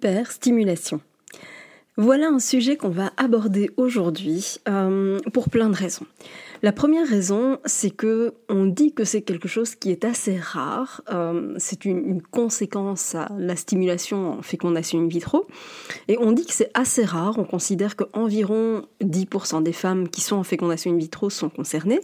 L'hyperstimulation. Voilà un sujet qu'on va aborder aujourd'hui euh, pour plein de raisons. La première raison, c'est que on dit que c'est quelque chose qui est assez rare. Euh, c'est une, conséquence à la stimulation en fécondation in vitro, et on dit que c'est assez rare. On considère qu'environ 10% des femmes qui sont en fécondation in vitro sont concernées.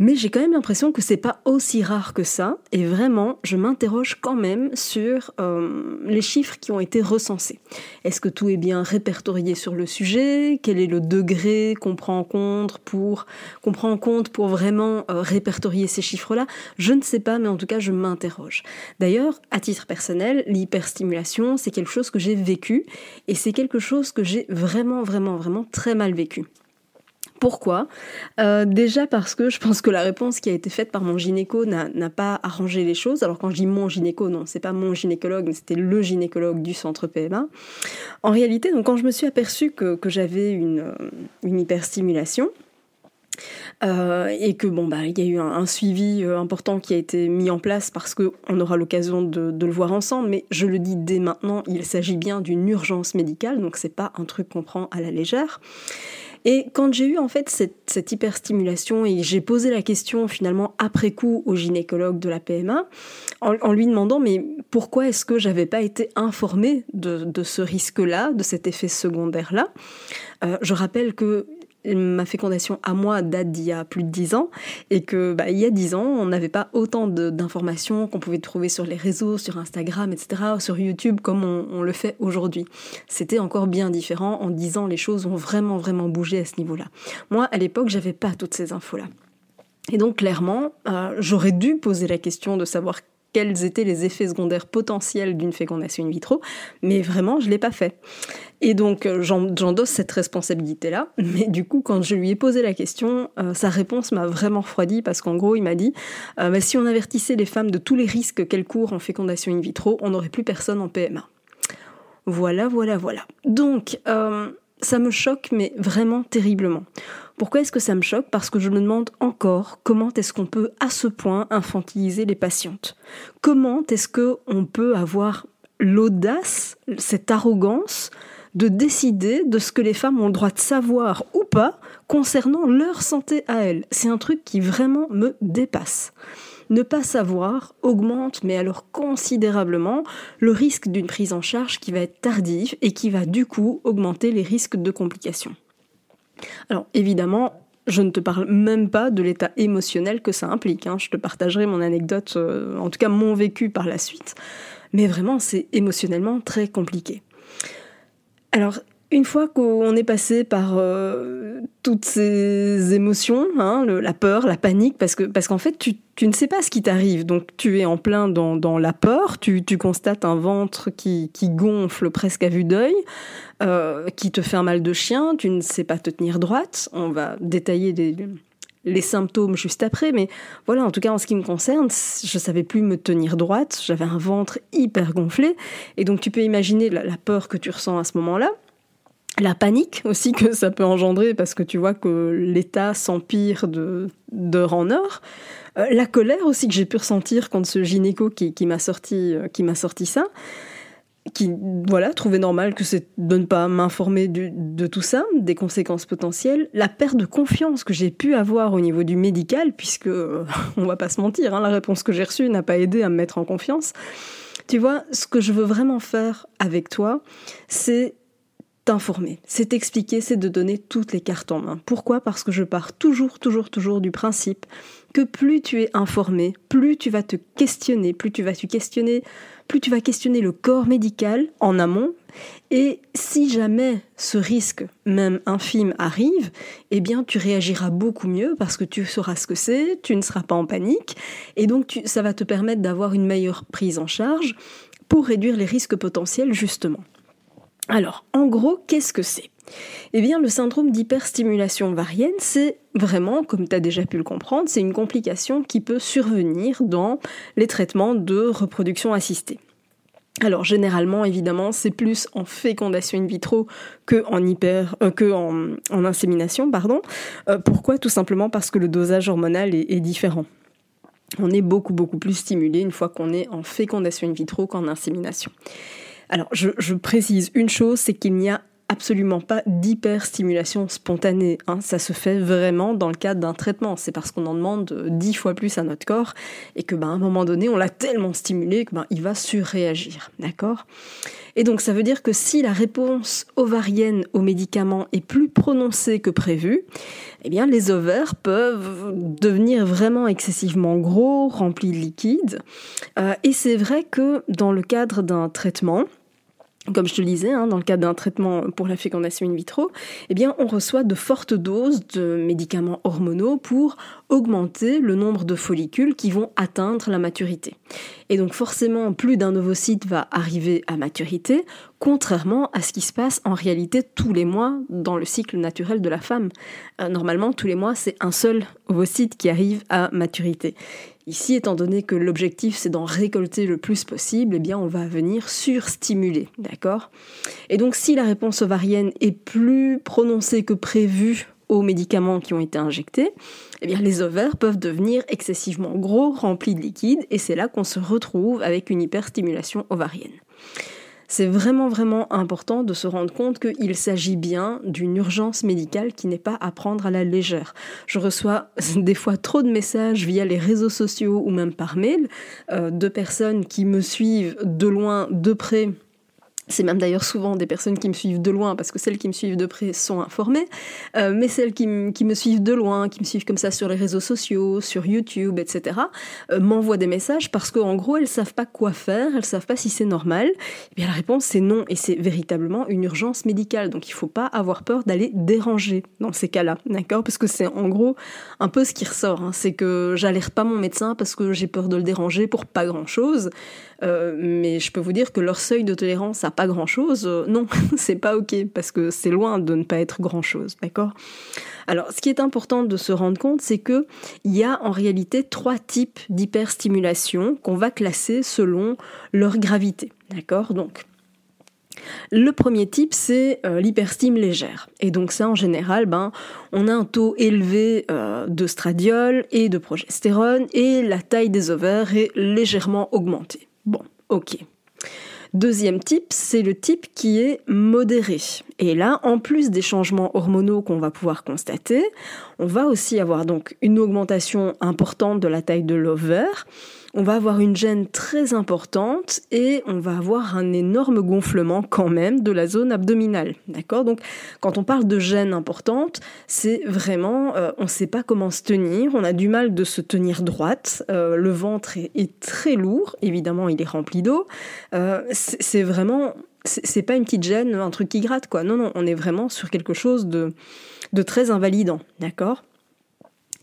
Mais j'ai quand même l'impression que c'est pas aussi rare que ça, et vraiment, je m'interroge quand même sur euh, les chiffres qui ont été recensés. Est-ce que tout est bien répertorié sur le sujet? Quel est le degré qu'on prend en compte pour vraiment euh, répertorier ces chiffres-là? Je ne sais pas, mais en tout cas, je m'interroge. D'ailleurs, à titre personnel, l'hyperstimulation, c'est quelque chose que j'ai vécu, et c'est quelque chose que j'ai vraiment, vraiment, vraiment très mal vécu. Pourquoi? Euh, Déjà parce que je pense que la réponse qui a été faite par mon gynéco n'a pas arrangé les choses. Alors quand je dis mon gynéco, non, c'est pas mon gynécologue, mais c'était le gynécologue du centre PMA. En réalité, quand je me suis aperçue que, j'avais une, euh, hyperstimulation, euh, et que bon bah il y a eu un, suivi important qui a été mis en place parce que on aura l'occasion de, de, le voir ensemble mais je le dis dès maintenant il s'agit bien d'une urgence médicale donc c'est pas un truc qu'on prend à la légère et quand j'ai eu en fait cette, hyperstimulation et j'ai posé la question finalement après coup au gynécologue de la PMA, en, lui demandant mais pourquoi est-ce que j'avais pas été informée de, ce risque-là, de cet effet secondaire-là, euh, je rappelle que ma fécondation à moi date d'il y a plus de dix ans et que bah, il y a dix ans on n'avait pas autant d'informations qu'on pouvait trouver sur les réseaux, sur Instagram, etc., sur YouTube comme on, le fait aujourd'hui. C'était encore bien différent. En dix ans, les choses ont vraiment vraiment bougé à ce niveau-là. Moi, à l'époque, j'avais pas toutes ces infos-là. Et donc clairement, euh, j'aurais dû poser la question de savoir quels étaient les effets secondaires potentiels d'une fécondation in vitro, mais vraiment, je ne l'ai pas fait. Et donc, euh, j'endosse cette responsabilité-là, mais du coup, quand je lui ai posé la question, euh, sa réponse m'a vraiment refroidi parce qu'en gros, il m'a dit euh, si on avertissait les femmes de tous les risques qu'elles courent en fécondation in vitro, on n'aurait plus personne en PMA. Voilà, voilà, voilà. Donc, ça me choque, mais vraiment terriblement. Pourquoi est-ce que ça me choque? Parce que je me demande encore comment est-ce qu'on peut à ce point infantiliser les patientes. Comment est-ce qu'on peut avoir l'audace, cette arrogance de décider de ce que les femmes ont le droit de savoir ou pas concernant leur santé à elles? C'est un truc qui vraiment me dépasse. Ne pas savoir augmente, mais alors considérablement, le risque d'une prise en charge qui va être tardive et qui va du coup augmenter les risques de complications. Alors évidemment, je ne te parle même pas de l'état émotionnel que ça implique. Hein. Je te partagerai mon anecdote, euh, en tout cas mon vécu par la suite. Mais vraiment, c'est émotionnellement très compliqué. Alors, une fois qu'on est passé par euh, toutes ces émotions, hein, la peur, la panique, parce que parce qu'en fait tu, ne sais pas ce qui t'arrive, donc tu es en plein dans, la peur, tu, constates un ventre qui, gonfle presque à vue d'œil, euh, qui te fait un mal de chien, tu ne sais pas te tenir droite. On va détailler les symptômes juste après, mais voilà, en tout cas en ce qui me concerne, je savais plus me tenir droite, j'avais un ventre hyper gonflé, et donc tu peux imaginer la peur que tu ressens à ce moment-là la panique aussi que ça peut engendrer parce que tu vois que l'état s'empire de d'heure en heure. La colère aussi que j'ai pu ressentir quand ce gynéco qui, m'a sorti euh, qui sorti ça, qui voilà trouvait normal que c'est de ne pas m'informer de tout ça, des conséquences potentielles, la perte de confiance que j'ai pu avoir au niveau du médical puisque euh, on va pas se mentir, hein, la réponse que j'ai reçue n'a pas aidé à me mettre en confiance. Tu vois, ce que je veux vraiment faire avec toi, c'est t'informer, c'est t'expliquer, c'est de donner toutes les cartes en main. Pourquoi? Parce que je pars toujours, toujours, toujours du principe que plus tu es informé, plus tu vas te questionner, plus tu vas te questionner, plus tu vas questionner le corps médical en amont. Et si jamais ce risque, même infime, arrive, eh bien tu réagiras beaucoup mieux parce que tu sauras ce que c'est, tu ne seras pas en panique, et donc ça va te permettre d'avoir une meilleure prise en charge pour réduire les risques potentiels justement. Alors, en gros, qu'est-ce que c'est? Eh bien, le syndrome d'hyperstimulation ovarienne, c'est vraiment, comme tu as déjà pu le comprendre, c'est une complication qui peut survenir dans les traitements de reproduction assistée. Alors généralement, évidemment, c'est plus en fécondation in vitro que en hyper, euh, insémination. Euh, pourquoi? Tout simplement parce que le dosage hormonal est différent. On est beaucoup beaucoup plus stimulé une fois qu'on est en fécondation in vitro qu'en insémination. Alors, je, précise une chose, c'est qu'il n'y a absolument pas d'hyperstimulation spontanée. Hein. Ça se fait vraiment dans le cadre d'un traitement. C'est parce qu'on en demande dix fois plus à notre corps et que, ben, à un moment donné, on l'a tellement stimulé que, ben, il va surréagir. D'accord? Et donc, ça veut dire que si la réponse ovarienne aux médicaments est plus prononcée que prévu, eh bien, les ovaires peuvent devenir vraiment excessivement gros, remplis de liquide. Euh, et c'est vrai que dans le cadre d'un traitement, comme je te le disais, hein, dans le cadre d'un traitement pour la fécondation in vitro, eh bien, on reçoit de fortes doses de médicaments hormonaux pour augmenter le nombre de follicules qui vont atteindre la maturité. Et donc forcément, plus d'un ovocyte va arriver à maturité, contrairement à ce qui se passe en réalité tous les mois dans le cycle naturel de la femme. Euh, normalement, tous les mois, c'est un seul ovocyte qui arrive à maturité. Ici, étant donné que l'objectif c'est d'en récolter le plus possible, eh on va venir surstimuler, d'accord? Et donc si la réponse ovarienne est plus prononcée que prévu aux médicaments qui ont été injectés, eh les ovaires peuvent devenir excessivement gros, remplis de liquide, et c'est là qu'on se retrouve avec une hyperstimulation ovarienne c'est vraiment vraiment important de se rendre compte qu'il s'agit bien d'une urgence médicale qui n'est pas à prendre à la légère. Je reçois des fois trop de messages via les réseaux sociaux ou même par mail euh, de personnes qui me suivent de loin, de près c'est même d'ailleurs souvent des personnes qui me suivent de loin, parce que celles qui me suivent de près sont informées, euh, mais celles qui, me suivent de loin, qui me suivent comme ça sur les réseaux sociaux, sur YouTube, etc., euh, m'envoient des messages parce qu'en gros, elles savent pas quoi faire, elles savent pas si c'est normal. Et bien la réponse c'est non, et c'est véritablement une urgence médicale, donc il faut pas avoir peur d'aller déranger dans ces cas-là, d'accord? Parce que c'est en gros un peu ce qui ressort, hein. c'est que j'alerte pas mon médecin parce que j'ai peur de le déranger pour pas grand-chose. Euh, mais je peux vous dire que leur seuil de tolérance pas grand chose, euh, non, c'est pas ok, parce que c'est loin de ne pas être grand chose, d'accord? Alors, ce qui est important de se rendre compte, c'est que il y a en réalité trois types d'hyperstimulation qu'on va classer selon leur gravité, d'accord? Donc, le premier type, c'est euh, l'hyperstime légère. Et donc ça, en général, ben, on a un taux élevé de stradiol et de progestérone et la taille des ovaires est légèrement augmentée. Bon, ok. Deuxième type, c'est le type qui est modéré. Et là, en plus des changements hormonaux qu'on va pouvoir constater, on va aussi avoir donc une augmentation importante de la taille de l'ovaire, on va avoir une gêne très importante et on va avoir un énorme gonflement quand même de la zone abdominale. D'accord? Donc quand on parle de gêne importante, c'est vraiment, euh, on ne sait pas comment se tenir, on a du mal de se tenir droite, euh, le ventre est, très lourd, évidemment il est rempli d'eau, euh, c'est vraiment c'est pas une petite gêne, un truc qui gratte, quoi. Non, non, on est vraiment sur quelque chose de, très invalidant, d'accord?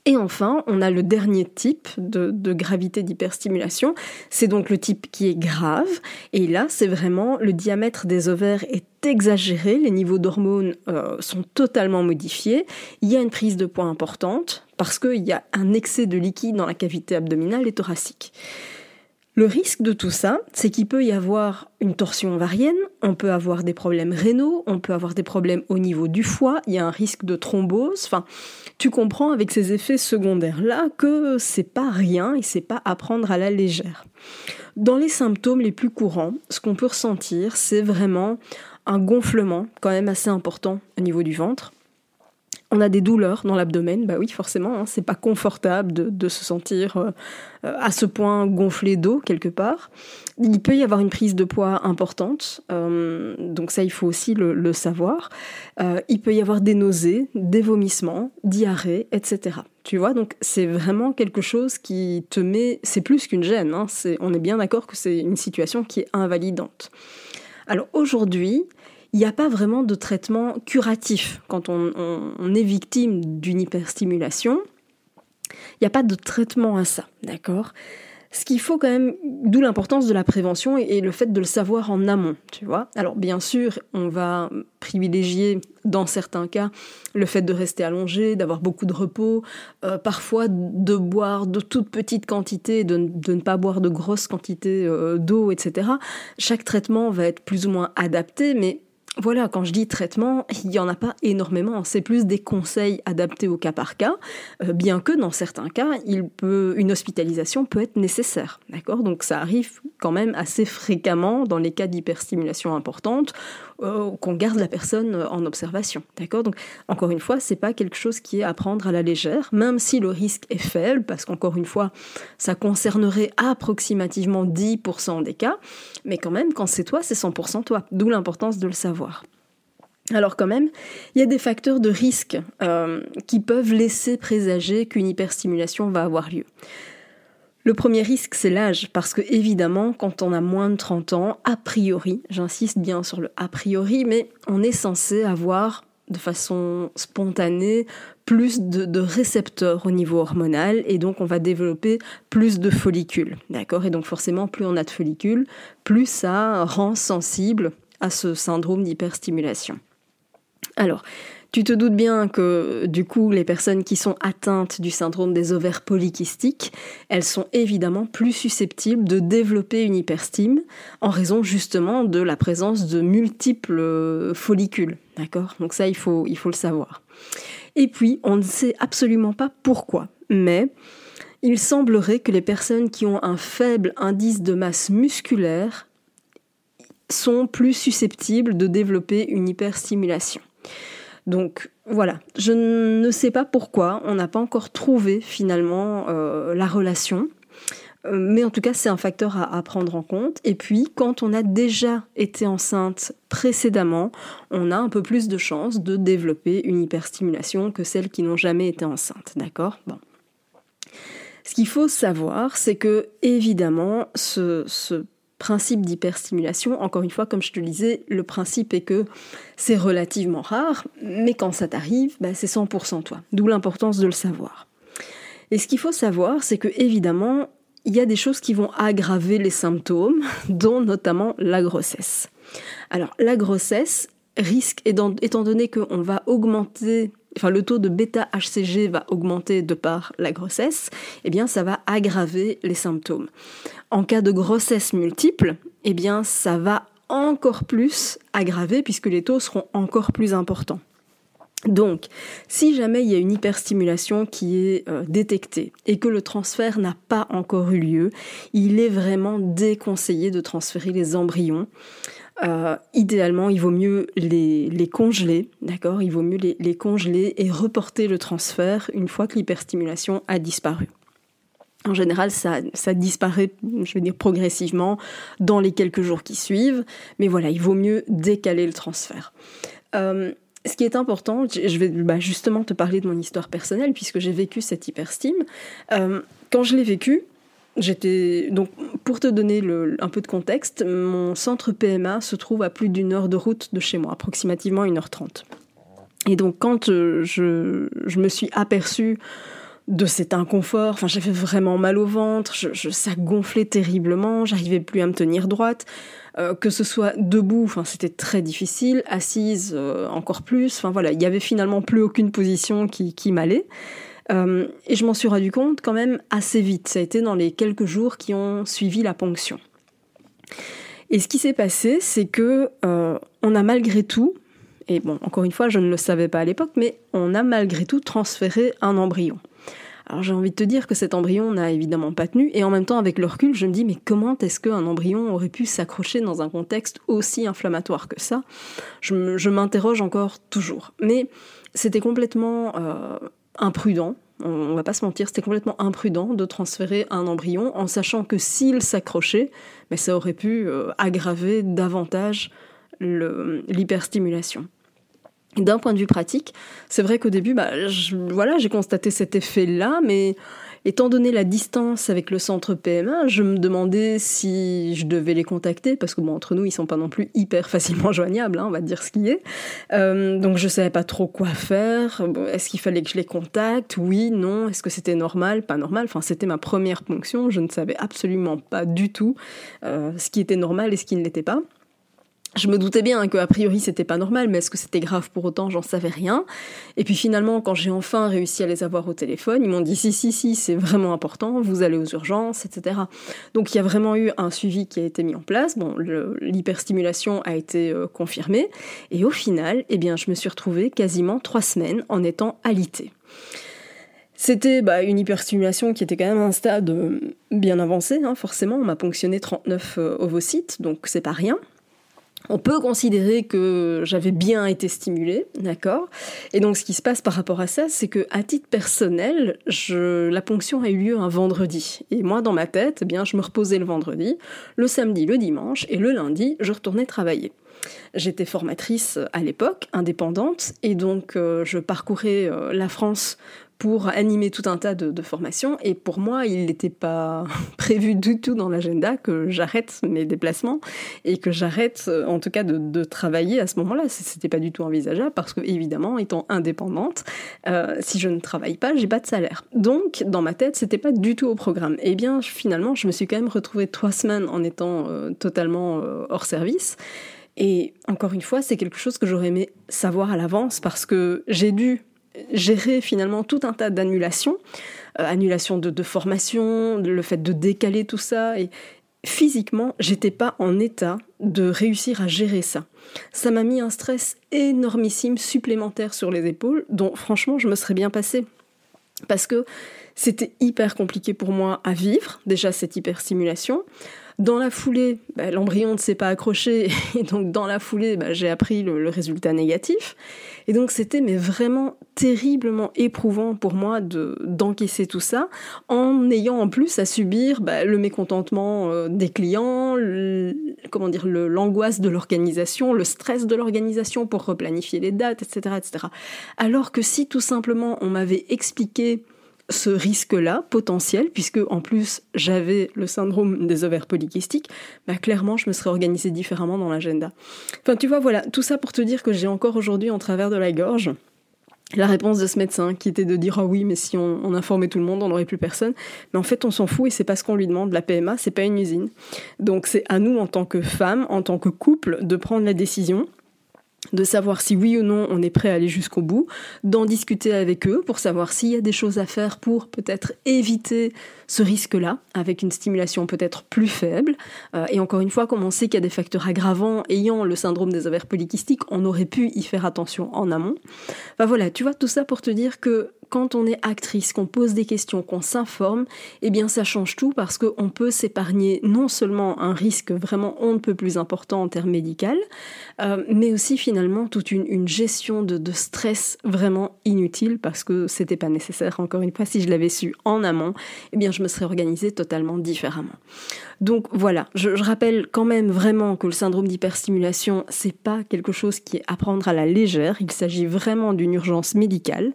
Et enfin, on a le dernier type de, gravité d'hyperstimulation. C'est donc le type qui est grave. Et là, c'est vraiment le diamètre des ovaires est exagéré, les niveaux d'hormones euh, sont totalement modifiés. Il y a une prise de poids importante parce qu'il y a un excès de liquide dans la cavité abdominale et thoracique. Le risque de tout ça, c'est qu'il peut y avoir une torsion ovarienne, on peut avoir des problèmes rénaux, on peut avoir des problèmes au niveau du foie, il y a un risque de thrombose. Enfin, tu comprends avec ces effets secondaires-là que c'est pas rien et c'est pas à prendre à la légère. Dans les symptômes les plus courants, ce qu'on peut ressentir, c'est vraiment un gonflement quand même assez important au niveau du ventre on a des douleurs dans l'abdomen, bah oui, forcément, hein, c'est pas confortable de, se sentir euh, euh, à ce point gonflé d'eau quelque part. Il peut y avoir une prise de poids importante, euh, donc ça il faut aussi le, savoir. il peut y avoir des nausées, des vomissements, diarrhée, etc. Tu vois, donc c'est vraiment quelque chose qui te met, c'est plus qu'une gêne, hein, on est bien d'accord que c'est une situation qui est invalidante. Alors aujourd'hui, il n'y a pas vraiment de traitement curatif quand on, est victime d'une hyperstimulation. Il n'y a pas de traitement à ça, d'accord? Ce qu'il faut quand même, d'où l'importance de la prévention et, le fait de le savoir en amont, tu vois? Alors bien sûr, on va privilégier dans certains cas le fait de rester allongé, d'avoir beaucoup de repos, euh, parfois de boire de toutes petites quantités, de, ne pas boire de grosses quantités euh, d'eau, etc. Chaque traitement va être plus ou moins adapté, mais voilà, quand je dis traitement, il n'y en a pas énormément. C'est plus des conseils adaptés au cas par cas, euh, bien que dans certains cas, une hospitalisation peut être nécessaire. D'accord? Donc ça arrive quand même assez fréquemment dans les cas d'hyperstimulation importante euh, qu'on garde la personne en observation. D'accord? Donc encore une fois, c'est pas quelque chose qui est à prendre à la légère, même si le risque est faible, parce qu'encore une fois, ça concernerait approximativement 10% des cas, mais quand même, quand c'est toi, c'est 100% toi. D'où l'importance de le savoir. Alors quand même, il y a des facteurs de risque euh, qui peuvent laisser présager qu'une hyperstimulation va avoir lieu. Le premier risque, c'est l'âge, parce que évidemment, quand on a moins de 30 ans, a priori, j'insiste bien sur le a priori, mais on est censé avoir de façon spontanée plus de, récepteurs au niveau hormonal et donc on va développer plus de follicules, d'accord? Et donc forcément, plus on a de follicules, plus ça rend sensible à ce syndrome d'hyperstimulation. Alors, tu te doutes bien que du coup, les personnes qui sont atteintes du syndrome des ovaires polykystiques, elles sont évidemment plus susceptibles de développer une hyperstime en raison justement de la présence de multiples follicules. D'accord? Donc ça, il faut, il faut le savoir. Et puis, on ne sait absolument pas pourquoi, mais il semblerait que les personnes qui ont un faible indice de masse musculaire sont plus susceptibles de développer une hyperstimulation. Donc voilà, je ne sais pas pourquoi, on n'a pas encore trouvé finalement euh, la relation. Euh, mais en tout cas, c'est un facteur à, prendre en compte. Et puis, quand on a déjà été enceinte précédemment, on a un peu plus de chances de développer une hyperstimulation que celles qui n'ont jamais été enceintes. D'accord? Bon. Ce qu'il faut savoir, c'est que évidemment, ce, ce principe d'hyperstimulation, encore une fois, comme je te le disais, le principe est que c'est relativement rare, mais quand ça t'arrive, bah, c'est 100% toi. D'où l'importance de le savoir. Et ce qu'il faut savoir, c'est que évidemment, il y a des choses qui vont aggraver les symptômes, dont notamment la grossesse. Alors, la grossesse risque, étant donné qu'on va augmenter le taux de bêta-HCG va augmenter de par la grossesse, eh bien ça va aggraver les symptômes. En cas de grossesse multiple, eh ça va encore plus aggraver puisque les taux seront encore plus importants. Donc, si jamais il y a une hyperstimulation qui est euh, détectée et que le transfert n'a pas encore eu lieu, il est vraiment déconseillé de transférer les embryons euh, idéalement, il vaut mieux les, congeler, d'accord? Il vaut mieux les, congeler et reporter le transfert une fois que l'hyperstimulation a disparu. En général, ça, disparaît, je vais dire progressivement, dans les quelques jours qui suivent, mais voilà, il vaut mieux décaler le transfert. Euh, ce qui est important, je vais bah, justement te parler de mon histoire personnelle, puisque j'ai vécu cette hyperstime. Euh, quand je l'ai vécu, J'étais donc pour te donner un peu de contexte, mon centre PMA se trouve à plus d'une heure de route de chez moi, approximativement 1h30. Et donc quand euh, je, me suis aperçue de cet inconfort, enfin j'avais vraiment mal au ventre, je, ça gonflait terriblement, j'arrivais plus à me tenir droite, euh, que ce soit debout, enfin c'était très difficile, assise euh, encore plus, enfin voilà, il y avait finalement plus aucune position qui m'allait. Euh, et je m'en suis rendu compte quand même assez vite. Ça a été dans les quelques jours qui ont suivi la ponction. Et ce qui s'est passé, c'est que euh, on a malgré tout, et bon, encore une fois, je ne le savais pas à l'époque, mais on a malgré tout transféré un embryon. Alors j'ai envie de te dire que cet embryon n'a évidemment pas tenu, et en même temps avec le recul, je me dis mais comment est-ce qu'un embryon aurait pu s'accrocher dans un contexte aussi inflammatoire que ça? Je m'interroge encore toujours. Mais c'était complètement euh, imprudent, on, va pas se mentir, c'était complètement imprudent de transférer un embryon en sachant que s'il s'accrochait, mais ça aurait pu euh, aggraver davantage l'hyperstimulation. D'un point de vue pratique, c'est vrai qu'au début, bah, voilà, j'ai constaté cet effet-là, mais étant donné la distance avec le centre PMA, je me demandais si je devais les contacter, parce que bon, entre nous, ils sont pas non plus hyper facilement joignables, hein, on va dire ce qui est. Euh, donc je savais pas trop quoi faire. Est-ce qu'il fallait que je les contacte? Oui, non. Est-ce que c'était normal? Pas normal. Enfin, c'était ma première ponction. Je ne savais absolument pas du tout euh, ce qui était normal et ce qui ne l'était pas. Je me doutais bien que a priori c'était pas normal, mais est-ce que c'était grave pour autant? J'en savais rien. Et puis finalement, quand j'ai enfin réussi à les avoir au téléphone, ils m'ont dit si si si, c'est vraiment important, vous allez aux urgences, etc. Donc il y a vraiment eu un suivi qui a été mis en place. Bon, l'hyperstimulation a été euh, confirmée, et au final, eh bien, je me suis retrouvée quasiment trois semaines en étant alitée. C'était bah, une hyperstimulation qui était quand même un stade euh, bien avancé, hein, forcément. On m'a ponctionné 39 euh, ovocytes, donc c'est pas rien. On peut considérer que j'avais bien été stimulée, d'accord? Et donc ce qui se passe par rapport à ça, c'est que à titre personnel, la ponction a eu lieu un vendredi. Et moi, dans ma tête, eh bien, je me reposais le vendredi, le samedi, le dimanche, et le lundi, je retournais travailler. J'étais formatrice à l'époque, indépendante, et donc euh, je parcourais euh, la France pour animer tout un tas de, formations. Et pour moi, il n'était pas prévu du tout dans l'agenda que j'arrête mes déplacements et que j'arrête, euh, en tout cas, de, travailler à ce moment-là. C'était pas du tout envisageable parce que, évidemment, étant indépendante, euh, si je ne travaille pas, j'ai pas de salaire. Donc, dans ma tête, c'était pas du tout au programme. Et eh bien, finalement, je me suis quand même retrouvée trois semaines en étant euh, totalement hors service. Et encore une fois, c'est quelque chose que j'aurais aimé savoir à l'avance parce que j'ai dû gérer finalement tout un tas d'annulations, euh, annulations de, formation, le fait de décaler tout ça. Et physiquement, j'étais pas en état de réussir à gérer ça. Ça m'a mis un stress énormissime supplémentaire sur les épaules, dont franchement je me serais bien passé. Parce que c'était hyper compliqué pour moi à vivre, déjà cette hyperstimulation. Dans la foulée, bah, l'embryon ne s'est pas accroché, et donc dans la foulée, bah, j'ai appris le, résultat négatif. Et donc c'était mais vraiment terriblement éprouvant pour moi de d'encaisser tout ça, en ayant en plus à subir bah, le mécontentement euh, des clients, comment dire, l'angoisse de l'organisation, le stress de l'organisation pour replanifier les dates, etc., etc. Alors que si tout simplement on m'avait expliqué ce risque-là potentiel, puisque en plus j'avais le syndrome des ovaires polykystiques, bah clairement je me serais organisée différemment dans l'agenda. Enfin tu vois, voilà, tout ça pour te dire que j'ai encore aujourd'hui en travers de la gorge la réponse de ce médecin qui était de dire ah oui mais si on, informait tout le monde on n'aurait plus personne mais en fait on s'en fout et c'est pas ce qu'on lui demande la PMA c'est pas une usine donc c'est à nous en tant que femmes en tant que couple de prendre la décision de savoir si oui ou non on est prêt à aller jusqu'au bout, d'en discuter avec eux pour savoir s'il y a des choses à faire pour peut-être éviter ce risque-là, avec une stimulation peut-être plus faible. Euh, et encore une fois, comme on sait qu'il y a des facteurs aggravants ayant le syndrome des ovaires polykystiques, on aurait pu y faire attention en amont. Enfin voilà, tu vois, tout ça pour te dire que quand on est actrice, qu'on pose des questions, qu'on s'informe, eh bien ça change tout parce qu'on peut s'épargner non seulement un risque vraiment on ne peut plus important en termes médicaux, euh, mais aussi finalement toute une, gestion de, stress vraiment inutile parce que c'était pas nécessaire. Encore une fois, si je l'avais su en amont, eh bien je me serais organisée totalement différemment. Donc voilà, je, rappelle quand même vraiment que le syndrome d'hyperstimulation, c'est pas quelque chose qui est à prendre à la légère. Il s'agit vraiment d'une urgence médicale.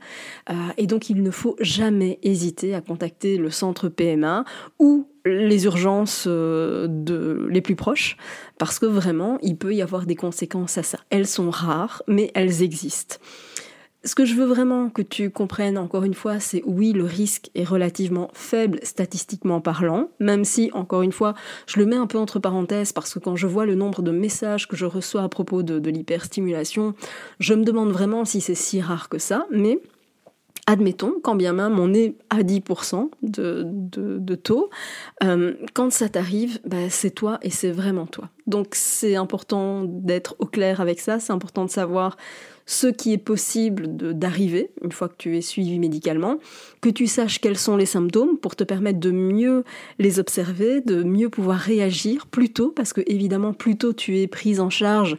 Euh, donc il ne faut jamais hésiter à contacter le centre PMA ou les urgences euh, les plus proches, parce que vraiment, il peut y avoir des conséquences à ça. Elles sont rares, mais elles existent. Ce que je veux vraiment que tu comprennes encore une fois, c'est oui, le risque est relativement faible statistiquement parlant, même si, encore une fois, je le mets un peu entre parenthèses parce que quand je vois le nombre de messages que je reçois à propos de l'hyperstimulation, je me demande vraiment si c'est si rare que ça, mais Admettons, quand bien même on est à 10% de, taux, euh, quand ça t'arrive, bah, c'est toi et c'est vraiment toi. Donc c'est important d'être au clair avec ça, c'est important de savoir ce qui est possible d'arriver une fois que tu es suivi médicalement, que tu saches quels sont les symptômes pour te permettre de mieux les observer, de mieux pouvoir réagir plus tôt, parce que évidemment plus tôt tu es prise en charge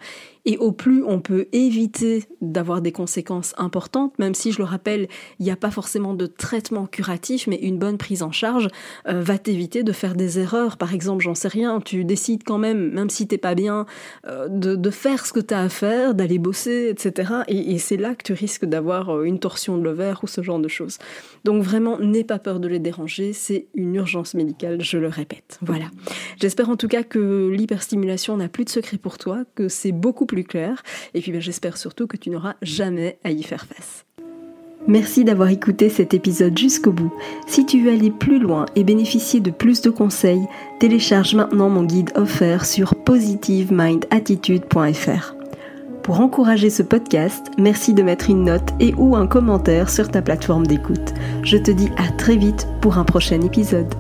et au plus on peut éviter d'avoir des conséquences importantes, même si je le rappelle, il n'y a pas forcément de traitement curatif, mais une bonne prise en charge euh, va t'éviter de faire des erreurs. Par exemple, j'en sais rien, tu décides quand même, même si t'es pas bien, euh, de, faire ce que tu as à faire, d'aller bosser, etc. Et, et c'est là que tu risques d'avoir euh, une torsion de l'ovaire ou ce genre de choses. Donc vraiment, n'aie pas peur de les déranger, c'est une urgence médicale, je le répète. Voilà. J'espère en tout cas que l'hyperstimulation n'a plus de secret pour toi, que c'est beaucoup clair. Et puis ben, j'espère surtout que tu n'auras jamais à y faire face. Merci d'avoir écouté cet épisode jusqu'au bout. Si tu veux aller plus loin et bénéficier de plus de conseils, télécharge maintenant mon guide offert sur positivemindattitude.fr. Pour encourager ce podcast, merci de mettre une note et ou un commentaire sur ta plateforme d'écoute. Je te dis à très vite pour un prochain épisode.